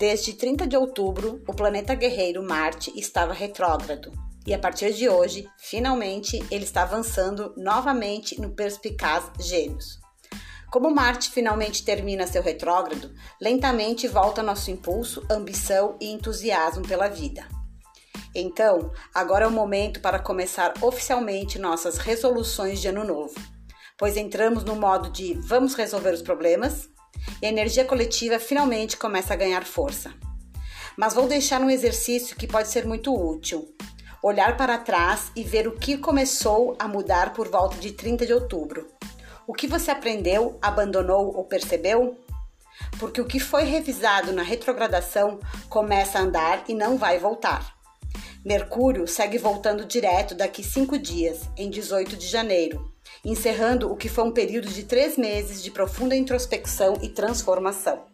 Desde 30 de outubro, o planeta guerreiro Marte estava retrógrado e a partir de hoje, finalmente, ele está avançando novamente no perspicaz Gêmeos. Como Marte finalmente termina seu retrógrado, lentamente volta nosso impulso, ambição e entusiasmo pela vida. Então, agora é o momento para começar oficialmente nossas resoluções de ano novo, pois entramos no modo de vamos resolver os problemas e a energia coletiva finalmente começa a ganhar força. Mas vou deixar um exercício que pode ser muito útil. Olhar para trás e ver o que começou a mudar por volta de 30 de outubro. O que você aprendeu, abandonou ou percebeu? Porque o que foi revisado na retrogradação começa a andar e não vai voltar. Mercúrio segue voltando direto daqui cinco dias, em 18 de janeiro, encerrando o que foi um período de três meses de profunda introspecção e transformação.